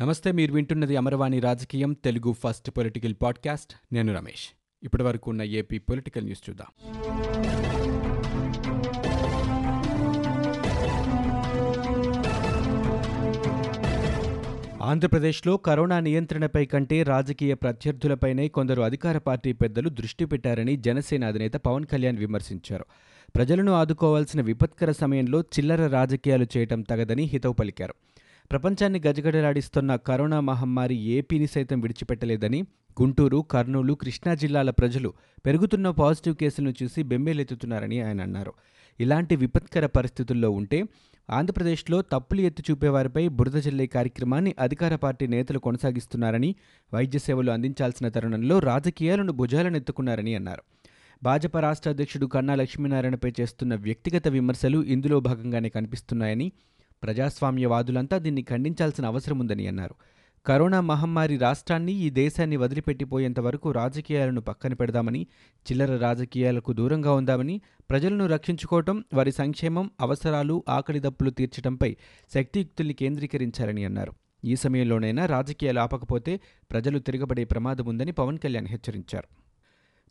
నమస్తే మీరు వింటున్నది అమరవాణి రాజకీయం తెలుగు ఫస్ట్ పొలిటికల్ పాడ్కాస్ట్. నేను రమేష్. ఇప్పటి వరకు ఉన్న ఏపీ పొలిటికల్ న్యూస్ చూద్దాం. ఆంధ్రప్రదేశ్లో కరోనా నియంత్రణపై కంటే రాజకీయ ప్రత్యర్థులపైనే కొందరు అధికార పార్టీ పెద్దలు దృష్టి పెట్టారని జనసేన అధినేత పవన్ కళ్యాణ్ విమర్శించారు. ప్రజలను ఆదుకోవాల్సిన విపత్కర సమయంలో చిల్లర రాజకీయాలు చేయటం తగదని హితవు పలికారు. ప్రపంచాన్ని గజగడలాడిస్తున్న కరోనా మహమ్మారి ఏపీని సైతం విడిచిపెట్టలేదని గుంటూరు కర్నూలు కృష్ణా జిల్లాల ప్రజలు పెరుగుతున్న పాజిటివ్ కేసులను చూసి బెంబేలెత్తుతున్నారని ఆయన అన్నారు. ఇలాంటి విపత్కర పరిస్థితుల్లో ఉంటే ఆంధ్రప్రదేశ్లో తప్పులు ఎత్తి చూపేవారిపై బురద జల్లే కార్యక్రమాన్ని అధికార పార్టీ నేతలు కొనసాగిస్తున్నారని వైద్య సేవలు అందించాల్సిన తరుణంలో రాజకీయాలను భుజాలనెత్తుకున్నారని అన్నారు. భాజపా రాష్ట్ర అధ్యక్షుడు కన్నా లక్ష్మీనారాయణపై చేస్తున్న వ్యక్తిగత విమర్శలు ఇందులో భాగంగానే కనిపిస్తున్నాయని ప్రజాస్వామ్యవాదులంతా దీన్ని ఖండించాల్సిన అవసరం ఉందని అన్నారు. కరోనా మహమ్మారి రాష్ట్రాన్ని ఈ దేశాన్ని వదిలిపెట్టిపోయేంత వరకు రాజకీయాలను పక్కన పెడదామని చిల్లర రాజకీయాలకు దూరంగా ఉందామని ప్రజలను రక్షించుకోవటం వారి సంక్షేమం అవసరాలు ఆకలిదప్పులు తీర్చడంపై శక్తియుక్తుల్ని కేంద్రీకరించాలని అన్నారు. ఈ సమయంలోనైనా రాజకీయాలు ఆపకపోతే ప్రజలు తిరగబడే ప్రమాదం ఉందని పవన్ కళ్యాణ్ హెచ్చరించారు.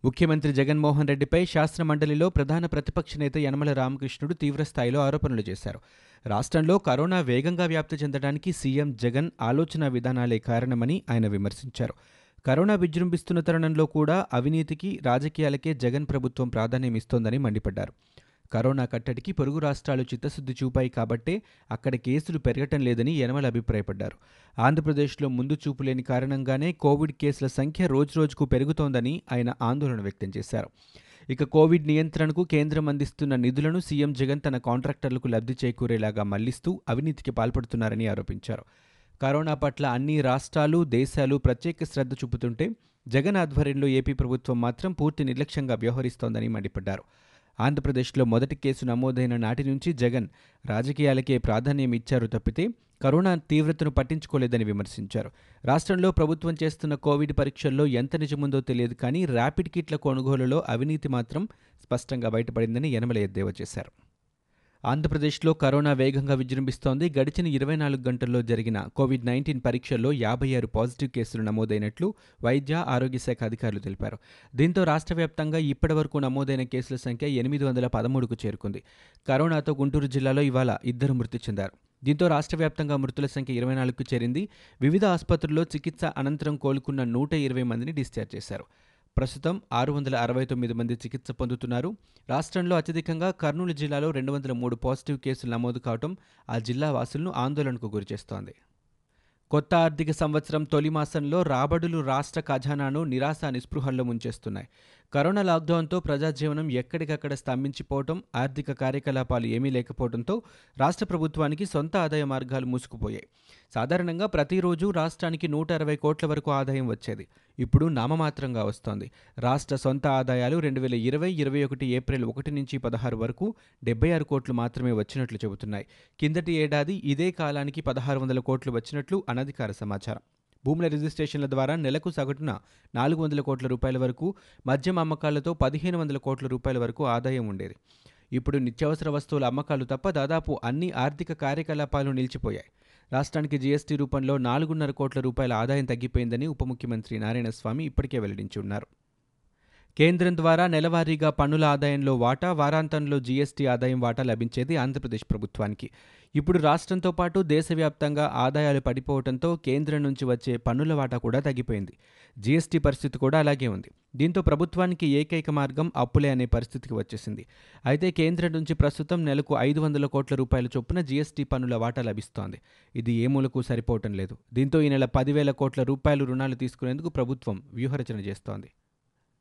ముఖ్యమంత్రి జగన్మోహన్ రెడ్డిపై శాసనమండలిలో ప్రధాన ప్రతిపక్ష నేత యనమల రామకృష్ణుడు తీవ్రస్థాయిలో ఆరోపణలు చేశారు. రాష్ట్రంలో కరోనా వేగంగా వ్యాప్తి చెందడానికి సీఎం జగన్ ఆలోచన విధానాలే కారణమని ఆయన విమర్శించారు. కరోనా విజృంభిస్తున్న తరుణంలో కూడా అవినీతికి రాజకీయాలకే జగన్ ప్రభుత్వం ప్రాధాన్యమిస్తోందని మండిపడ్డారు. కరోనా కట్టడికి పొరుగు రాష్ట్రాలు చిత్తశుద్ధి చూపాయి కాబట్టే అక్కడ కేసులు పెరగటం లేదని యనమల అభిప్రాయపడ్డారు. ఆంధ్రప్రదేశ్లో ముందు చూపు లేని కారణంగానే కోవిడ్ కేసుల సంఖ్య రోజురోజుకు పెరుగుతోందని ఆయన ఆందోళన వ్యక్తం చేశారు. ఇక కోవిడ్ నియంత్రణకు కేంద్రం అందిస్తున్న నిధులను సీఎం జగన్ తన కాంట్రాక్టర్లకు లబ్ధి చేకూరేలాగా మళ్ళిస్తూ అవినీతికి పాల్పడుతున్నారని ఆరోపించారు. కరోనా పట్ల అన్ని రాష్ట్రాలు దేశాలు ప్రత్యేక శ్రద్ధ చూపుతుంటే జగన్ ఆధ్వర్యంలో ఏపీ ప్రభుత్వం మాత్రం పూర్తి నిర్లక్ష్యంగా వ్యవహరిస్తోందని మండిపడ్డారు. ఆంధ్రప్రదేశ్లో మొదటి కేసు నమోదైన నాటి నుంచి జగన్ రాజకీయాలకే ప్రాధాన్యం ఇచ్చారు తప్పితే కరోనా తీవ్రతను పట్టించుకోలేదని విమర్శించారు. రాష్ట్రంలో ప్రభుత్వం చేస్తున్న కోవిడ్ పరీక్షల్లో ఎంత నిజముందో తెలియదు కానీ ర్యాపిడ్ కిట్ల కొనుగోలులో అవినీతి మాత్రం స్పష్టంగా బయటపడిందని యనమల ఎద్దేవా చేశారు ఆంధ్రప్రదేశ్లో కరోనా వేగంగా విజృంభిస్తోంది. గడిచిన ఇరవై నాలుగు గంటల్లో జరిగిన కోవిడ్ నైన్టీన్ పరీక్షల్లో యాభై ఆరు పాజిటివ్ కేసులు నమోదైనట్లు వైద్య ఆరోగ్య శాఖ అధికారులు తెలిపారు. దీంతో రాష్ట్ర వ్యాప్తంగా ఇప్పటివరకు నమోదైన కేసుల సంఖ్య ఎనిమిది వందల పదమూడుకు చేరుకుంది. కరోనాతో గుంటూరు జిల్లాలో ఇవాళ ఇద్దరు మృతి చెందారు. దీంతో రాష్ట్ర వ్యాప్తంగా మృతుల సంఖ్య ఇరవై నాలుగుకు చేరింది. వివిధ ఆసుపత్రుల్లో చికిత్స అనంతరం కోలుకున్న నూట ఇరవై మందిని డిశ్చార్జ్ చేశారు. ప్రస్తుతం ఆరు వందల అరవై తొమ్మిది మంది చికిత్స పొందుతున్నారు. రాష్ట్రంలో అత్యధికంగా కర్నూలు జిల్లాలో రెండు వందల మూడు పాజిటివ్ కేసులు నమోదు కావడం ఆ జిల్లా వాసులను ఆందోళనకు గురిచేస్తోంది కొత్త ఆర్థిక సంవత్సరం తొలి మాసంలో రాబడులు రాష్ట్ర ఖజానాను నిరాశ నిస్పృహల్లో ముంచేస్తున్నాయి. కరోనా లాక్డౌన్తో ప్రజాజీవనం ఎక్కడికక్కడ స్తంభించిపోవటం ఆర్థిక కార్యకలాపాలు ఏమీ లేకపోవడంతో రాష్ట్ర ప్రభుత్వానికి సొంత ఆదాయ మార్గాలు మూసుకుపోయాయి. సాధారణంగా ప్రతిరోజు రాష్ట్రానికి నూట అరవై కోట్ల వరకు ఆదాయం వచ్చేది. ఇప్పుడు నామమాత్రంగా వస్తోంది. రాష్ట్ర సొంత ఆదాయాలు రెండు వేల ఇరవై ఇరవై ఒకటి ఏప్రిల్ ఒకటి నుంచి పదహారు వరకు డెబ్బై ఆరు కోట్లు మాత్రమే వచ్చినట్లు చెబుతున్నాయి. కిందటి ఏడాది ఇదే కాలానికి పదహారు వందల కోట్లు వచ్చినట్లు అనధికార సమాచారం. భూముల రిజిస్ట్రేషన్ల ద్వారా నెలకు సగటున నాలుగు వందల కోట్ల రూపాయల వరకు మద్యం అమ్మకాలతో పదిహేను వందల కోట్ల రూపాయల వరకు ఆదాయం ఉండేది. ఇప్పుడు నిత్యావసర వస్తువుల అమ్మకాలు తప్ప దాదాపు అన్ని ఆర్థిక కార్యకలాపాలు నిలిచిపోయాయి. రాష్ట్రానికి జీఎస్టీ రూపంలో నాలుగున్నర కోట్ల రూపాయల ఆదాయం తగ్గిపోయిందని ఉప ముఖ్యమంత్రి నారాయణస్వామి ఇప్పటికే వెల్లడించి ఉన్నారు కేంద్రం ద్వారా నెలవారీగా పన్నుల ఆదాయంలో వాటా వారాంతంలో జీఎస్టీ ఆదాయం వాటా లభించేది ఆంధ్రప్రదేశ్ ప్రభుత్వానికి. ఇప్పుడు రాష్ట్రంతో పాటు దేశవ్యాప్తంగా ఆదాయాలు పడిపోవడంతో కేంద్రం నుంచి వచ్చే పన్నుల వాటా కూడా తగ్గిపోయింది. జీఎస్టీ పరిస్థితి కూడా అలాగే ఉంది. దీంతో ప్రభుత్వానికి ఏకైక మార్గం అప్పులే అనే పరిస్థితికి వచ్చేసింది. అయితే కేంద్రం నుంచి ప్రస్తుతం నెలకు ఐదు వందల కోట్ల రూపాయల చొప్పున జీఎస్టీ పన్నుల వాటా లభిస్తోంది. ఇది ఏ మూలకు సరిపోవటం లేదు. దీంతో ఈ నెల పదివేల కోట్ల రూపాయలు రుణాలు తీసుకునేందుకు ప్రభుత్వం వ్యూహరచన చేస్తోంది.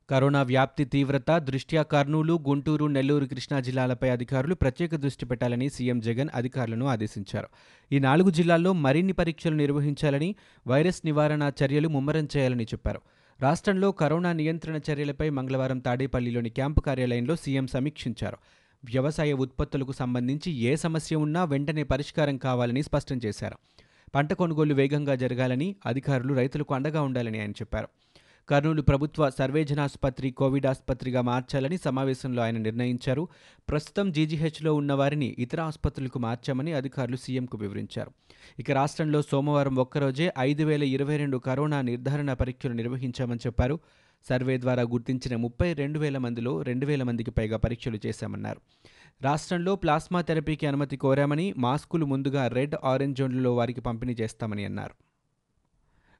కరోనా వ్యాప్తి తీవ్రత దృష్ట్యా కర్నూలు గుంటూరు నెల్లూరు కృష్ణా జిల్లాలపై అధికారులు ప్రత్యేక దృష్టి పెట్టాలని సీఎం జగన్ అధికారులను ఆదేశించారు. ఈ నాలుగు జిల్లాల్లో మరిన్ని పరీక్షలు నిర్వహించాలని వైరస్ నివారణ చర్యలు ముమ్మరం చేయాలని చెప్పారు. రాష్ట్రంలో కరోనా నియంత్రణ చర్యలపై మంగళవారం తాడేపల్లిలోని క్యాంపు కార్యాలయంలో సీఎం సమీక్షించారు. వ్యవసాయ ఉత్పత్తులకు సంబంధించి ఏ సమస్య ఉన్నా వెంటనే పరిష్కారం కావాలని స్పష్టం చేశారు. పంట కొనుగోలు వేగంగా జరగాలని అధికారులు రైతులకు అండగా ఉండాలని ఆయన చెప్పారు. కర్నూలు ప్రభుత్వ సర్వేజనాసుపత్రి కోవిడ్ ఆసుపత్రిగా మార్చాలని సమావేశంలో ఆయన నిర్ణయించారు. ప్రస్తుతం జీజీహెచ్లో ఉన్న వారిని ఇతర ఆసుపత్రులకు మార్చామని అధికారులు సీఎంకు వివరించారు. ఇక రాష్ట్రంలో సోమవారం ఒక్కరోజే ఐదు వేల ఇరవై రెండు కరోనా నిర్ధారణ పరీక్షలు నిర్వహించామని చెప్పారు. సర్వే ద్వారా గుర్తించిన ముప్పై రెండు వేల మందిలో రెండు వేల మందికి పైగా పరీక్షలు చేశామన్నారు. రాష్ట్రంలో ప్లాస్మా థెరపీకి అనుమతి కోరామని మాస్కులు ముందుగా రెడ్ ఆరెంజ్ జోన్లలో వారికి పంపిణీ చేస్తామని అన్నారు.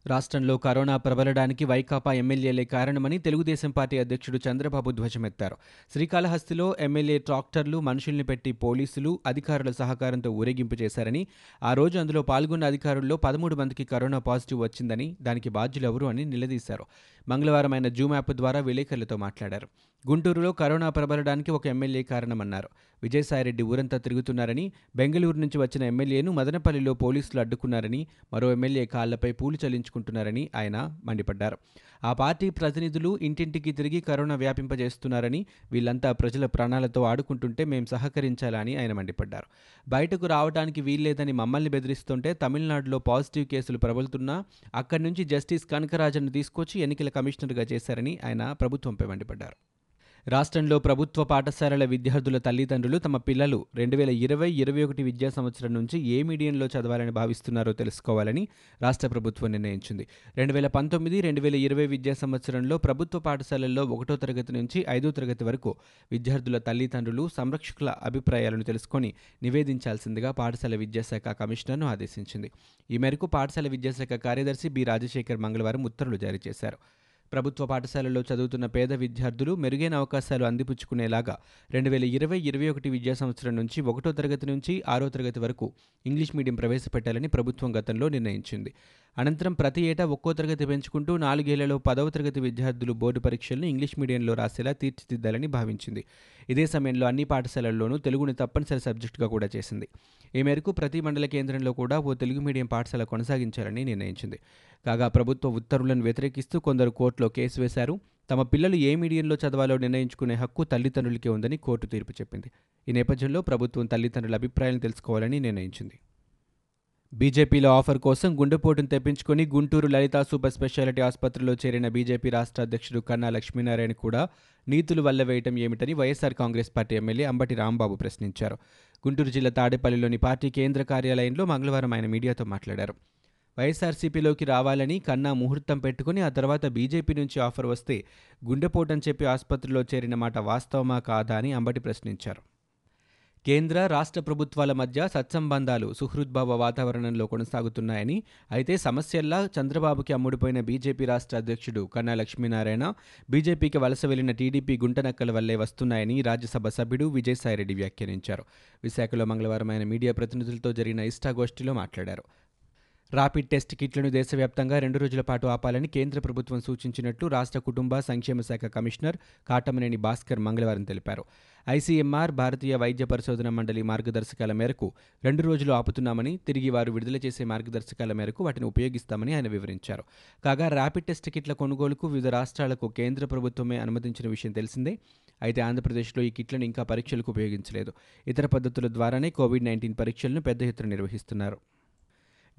రాష్ట్రంలో కరోనా ప్రబలడానికి వైకాపా ఎమ్మెల్యేలే కారణమని తెలుగుదేశం పార్టీ అధ్యక్షుడు చంద్రబాబు ధ్వజమెత్తారు. శ్రీకాళహస్తిలో ఎమ్మెల్యే ట్రాక్టర్లు మనుషుల్ని పెట్టి పోలీసులు అధికారుల సహకారంతో ఊరేగింపు చేశారని ఆ రోజు అందులో పాల్గొన్న అధికారుల్లో పదమూడు మందికి కరోనా పాజిటివ్ వచ్చిందని దానికి బాధ్యులెవరు అని నిలదీశారు. మంగళవారం ఆయన జూమ్ యాప్ ద్వారా విలేకరులతో మాట్లాడారు. గుంటూరులో కరోనా ప్రబలడానికి ఒక ఎమ్మెల్యే కారణమన్నారు. విజయసాయిరెడ్డి ఊరంతా తిరుగుతున్నారని బెంగళూరు నుంచి వచ్చిన ఎమ్మెల్యేను మదనపల్లిలో పోలీసులు అడ్డుకున్నారని మరో ఎమ్మెల్యే కాళ్ళపై పూలు చలించుకుంటున్నారని ఆయన మండిపడ్డారు. ఆ పార్టీ ప్రతినిధులు ఇంటింటికి తిరిగి కరోనా వ్యాపింపజేస్తున్నారని వీళ్ళంతా ప్రజల ప్రాణాలతో ఆడుకుంటుంటే మేం సహకరించాలని ఆయన మండిపడ్డారు. బయటకు రావడానికి వీల్లేదని మమ్మల్ని బెదిరిస్తుంటే తమిళనాడులో పాజిటివ్ కేసులు ప్రబలుతున్నా అక్కడి నుంచి జస్టిస్ కనకరాజన్ను తీసుకొచ్చి ఎన్నికల కమిషనర్గా చేశారని ఆయన ప్రభుత్వంపై మండిపడ్డారు. రాష్ట్రంలో ప్రభుత్వ పాఠశాలల విద్యార్థుల తల్లిదండ్రులు తమ పిల్లలు రెండు వేల ఇరవై ఇరవై ఒకటి విద్యా సంవత్సరం నుంచి ఏ మీడియంలో చదవాలని భావిస్తున్నారో తెలుసుకోవాలని రాష్ట్ర ప్రభుత్వం నిర్ణయించింది. రెండు వేల పంతొమ్మిది రెండు వేల ఇరవై విద్యా సంవత్సరంలో ప్రభుత్వ పాఠశాలల్లో ఒకటో తరగతి నుంచి ఐదో తరగతి వరకు విద్యార్థుల తల్లిదండ్రులు సంరక్షకుల అభిప్రాయాలను తెలుసుకొని నివేదించాల్సిందిగా పాఠశాల విద్యాశాఖ కమిషనర్ను ఆదేశించింది. ఈ మేరకు పాఠశాల విద్యాశాఖ కార్యదర్శి బి రాజశేఖర్ మంగళవారం ఉత్తర్వులు జారీ చేశారు. ప్రభుత్వ పాఠశాలల్లో చదువుతున్న పేద విద్యార్థులు మెరుగైన అవకాశాలు అందిపుచ్చుకునేలాగా రెండు వేల ఇరవై ఇరవై ఒకటి విద్యా సంవత్సరం నుంచి ఒకటో తరగతి నుంచి ఆరో తరగతి వరకు ఇంగ్లీష్ మీడియం ప్రవేశపెట్టాలని ప్రభుత్వం గతంలో నిర్ణయించింది. అనంతరం ప్రతి ఏటా ఒక్కో తరగతి పెంచుకుంటూ నాలుగేళ్ళలో పదవ తరగతి విద్యార్థులు బోర్డు పరీక్షలను ఇంగ్లీష్ మీడియంలో రాసేలా తీర్చిదిద్దాలని భావించింది. ఇదే సమయంలో అన్ని పాఠశాలల్లోనూ తెలుగుని తప్పనిసరి సబ్జెక్టుగా కూడా చేసింది. ఈ మేరకు ప్రతి మండల కేంద్రంలో కూడా ఓ తెలుగు మీడియం పాఠశాల కొనసాగించాలని నిర్ణయించింది. కాగా ప్రభుత్వ ఉత్తర్వులను వ్యతిరేకిస్తూ కొందరు కోర్టులో కేసు వేశారు. తమ పిల్లలు ఏ మీడియంలో చదవాలో నిర్ణయించుకునే హక్కు తల్లిదండ్రులకే ఉందని కోర్టు తీర్పు చెప్పింది. ఈ నేపథ్యంలో ప్రభుత్వం తల్లిదండ్రుల అభిప్రాయాలను తెలుసుకోవాలని నిర్ణయించింది. బీజేపీలో ఆఫర్ కోసం గుండెపోటును తెప్పించుకుని గుంటూరు లలిత సూపర్ స్పెషాలిటీ ఆసుపత్రిలో చేరిన బీజేపీ రాష్ట్ర అధ్యక్షుడు కన్నా లక్ష్మీనారాయణ కూడా నీతులు వల్లవేయటం ఏమిటని YSR Congress party MLA Ambati Rambabu ప్రశ్నించారు. గుంటూరు జిల్లా తాడేపల్లిలోని పార్టీ కేంద్ర కార్యాలయంలో మంగళవారం ఆయన మీడియాతో మాట్లాడారు. వైఎస్ఆర్సీపీలోకి రావాలని కన్నా ముహూర్తం పెట్టుకుని ఆ తర్వాత బీజేపీ నుంచి ఆఫర్ వస్తే గుండెపోటని చెప్పి ఆసుపత్రిలో చేరిన మాట వాస్తవమా కాదా అని అంబటి ప్రశ్నించారు. కేంద్ర రాష్ట్ర ప్రభుత్వాల మధ్య సత్సంబంధాలు సుహృద్భావ వాతావరణంలో కొనసాగుతున్నాయని అయితే సమస్యల్లా చంద్రబాబుకి అమ్ముడిపోయిన బీజేపీ రాష్ట్ర అధ్యక్షుడు కన్నా లక్ష్మీనారాయణ బీజేపీకి వలస వెళ్ళిన టీడీపీ గుంటనక్కల వల్లే వస్తున్నాయని రాజ్యసభ సభ్యుడు విజయసాయిరెడ్డి వ్యాఖ్యానించారు. విశాఖలో మంగళవారం ఆయన మీడియా ప్రతినిధులతో జరిగిన ఇష్టాగోష్ఠిలో మాట్లాడారు. ర్యాపిడ్ టెస్ట్ కిట్లను దేశవ్యాప్తంగా రెండు రోజుల పాటు ఆపాలని కేంద్ర ప్రభుత్వం సూచించినట్లు రాష్ట్ర కుటుంబ సంక్షేమ శాఖ కమిషనర్ కాటమనేని భాస్కర్ మంగళవారం తెలిపారు. ఐసీఎంఆర్ భారతీయ వైద్య పరిశోధన మండలి మార్గదర్శకాల మేరకు రెండు రోజులు ఆపుతున్నామని తిరిగి వారు విడుదల చేసే మార్గదర్శకాల మేరకు వాటిని ఉపయోగిస్తామని ఆయన వివరించారు. కాగా ర్యాపిడ్ టెస్ట్ కిట్ల కొనుగోలుకు వివిధ రాష్ట్రాలకు కేంద్ర ప్రభుత్వమే అనుమతించిన విషయం తెలిసిందే. అయితే ఆంధ్రప్రదేశ్లో ఈ కిట్లను ఇంకా పరీక్షలకు ఉపయోగించలేదు. ఇతర పద్ధతుల ద్వారానే కోవిడ్ నైన్టీన్ పరీక్షలను పెద్ద ఎత్తున నిర్వహిస్తున్నారు.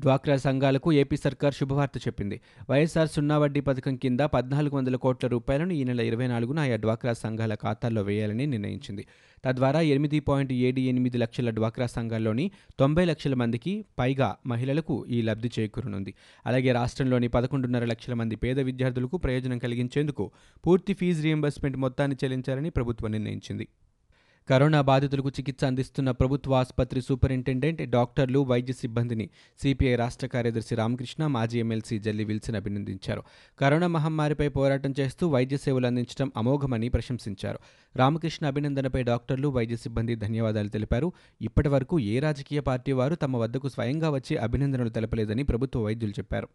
డ్వాక్రా సంఘాలకు ఏపీ సర్కార్ శుభవార్త చెప్పింది. వైఎస్ఆర్ సున్నా వడ్డీ పథకం కింద పద్నాలుగు వందల కోట్ల రూపాయలను ఈ నెల ఇరవై నాలుగున ఆయా డ్వాక్రా సంఘాల ఖాతాల్లో వేయాలని నిర్ణయించింది. తద్వారా ఎనిమిది పాయింట్ ఏడు ఎనిమిది లక్షల డ్వాక్రా సంఘాల్లోని తొంభై లక్షల మందికి పైగా మహిళలకు ఈ లబ్ధి చేకూరనుంది. అలాగే రాష్ట్రంలోని పదకొండున్నర లక్షల మంది పేద విద్యార్థులకు ప్రయోజనం కలిగించేందుకు పూర్తి ఫీజు రియంబర్స్మెంట్ మొత్తాన్ని చెల్లించాలని ప్రభుత్వం నిర్ణయించింది. కరోనా బాధితులకు చికిత్స అందిస్తున్న ప్రభుత్వ ఆసుపత్రి సూపరింటెండెంట్ డాక్టర్లు వైద్య సిబ్బందిని సిపిఐ రాష్ట్ర కార్యదర్శి రామకృష్ణ మాజీ ఎమ్మెల్సీ జల్లి విల్సన్ అభినందించారు. కరోనా మహమ్మారిపై పోరాటం చేస్తూ వైద్య సేవలు అందించడం అమోఘమని ప్రశంసించారు. రామకృష్ణ అభినందనపై డాక్టర్లు వైద్య సిబ్బంది ధన్యవాదాలు తెలిపారు. ఇప్పటి వరకు ఏ రాజకీయ పార్టీ వారు తమ వద్దకు స్వయంగా వచ్చి అభినందనలు తెలపలేదని ప్రభుత్వ వైద్యులు చెప్పారు.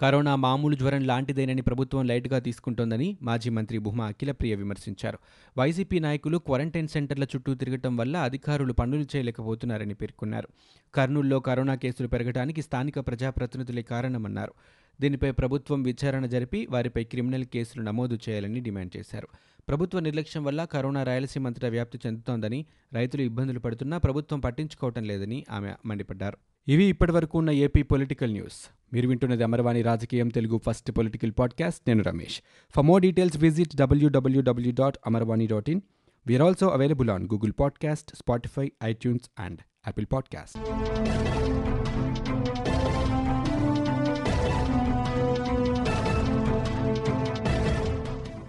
కరోనా మామూలు జ్వరం లాంటిదేనని ప్రభుత్వం లైట్గా తీసుకుంటోందని మాజీ మంత్రి భూమా అఖిలప్రియ విమర్శించారు. వైసీపీ నాయకులు క్వారంటైన్ సెంటర్ల చుట్టూ తిరగటం వల్ల అధికారులు పనులు చేయలేకపోతున్నారని పేర్కొన్నారు. కర్నూల్లో కరోనా కేసులు పెరగడానికి స్థానిక ప్రజాప్రతినిధులే కారణమన్నారు. దీనిపై ప్రభుత్వం విచారణ జరిపి వారిపై క్రిమినల్ కేసులు నమోదు చేయాలని డిమాండ్ చేశారు. ప్రభుత్వ నిర్లక్ష్యం వల్ల కరోనా రాయలసీమ అంతటా వ్యాప్తి చెందుతోందని రైతులు ఇబ్బందులు పడుతున్నా ప్రభుత్వం పట్టించుకోవటం లేదని ఆమె మండిపడ్డారు. ఇవి ఇప్పటివరకు ఉన్న ఏపీ పొలిటికల్ న్యూస్. మీరు వింటున్నది అమర్వాణి రాజకీయం తెలుగు ఫస్ట్ పొలిటికల్ పాడ్కాస్ట్. నేను Ramesh. For more details visit WWW dot Amarvani dot in we are also available on Google podcast Spotify iTunes and Apple podcast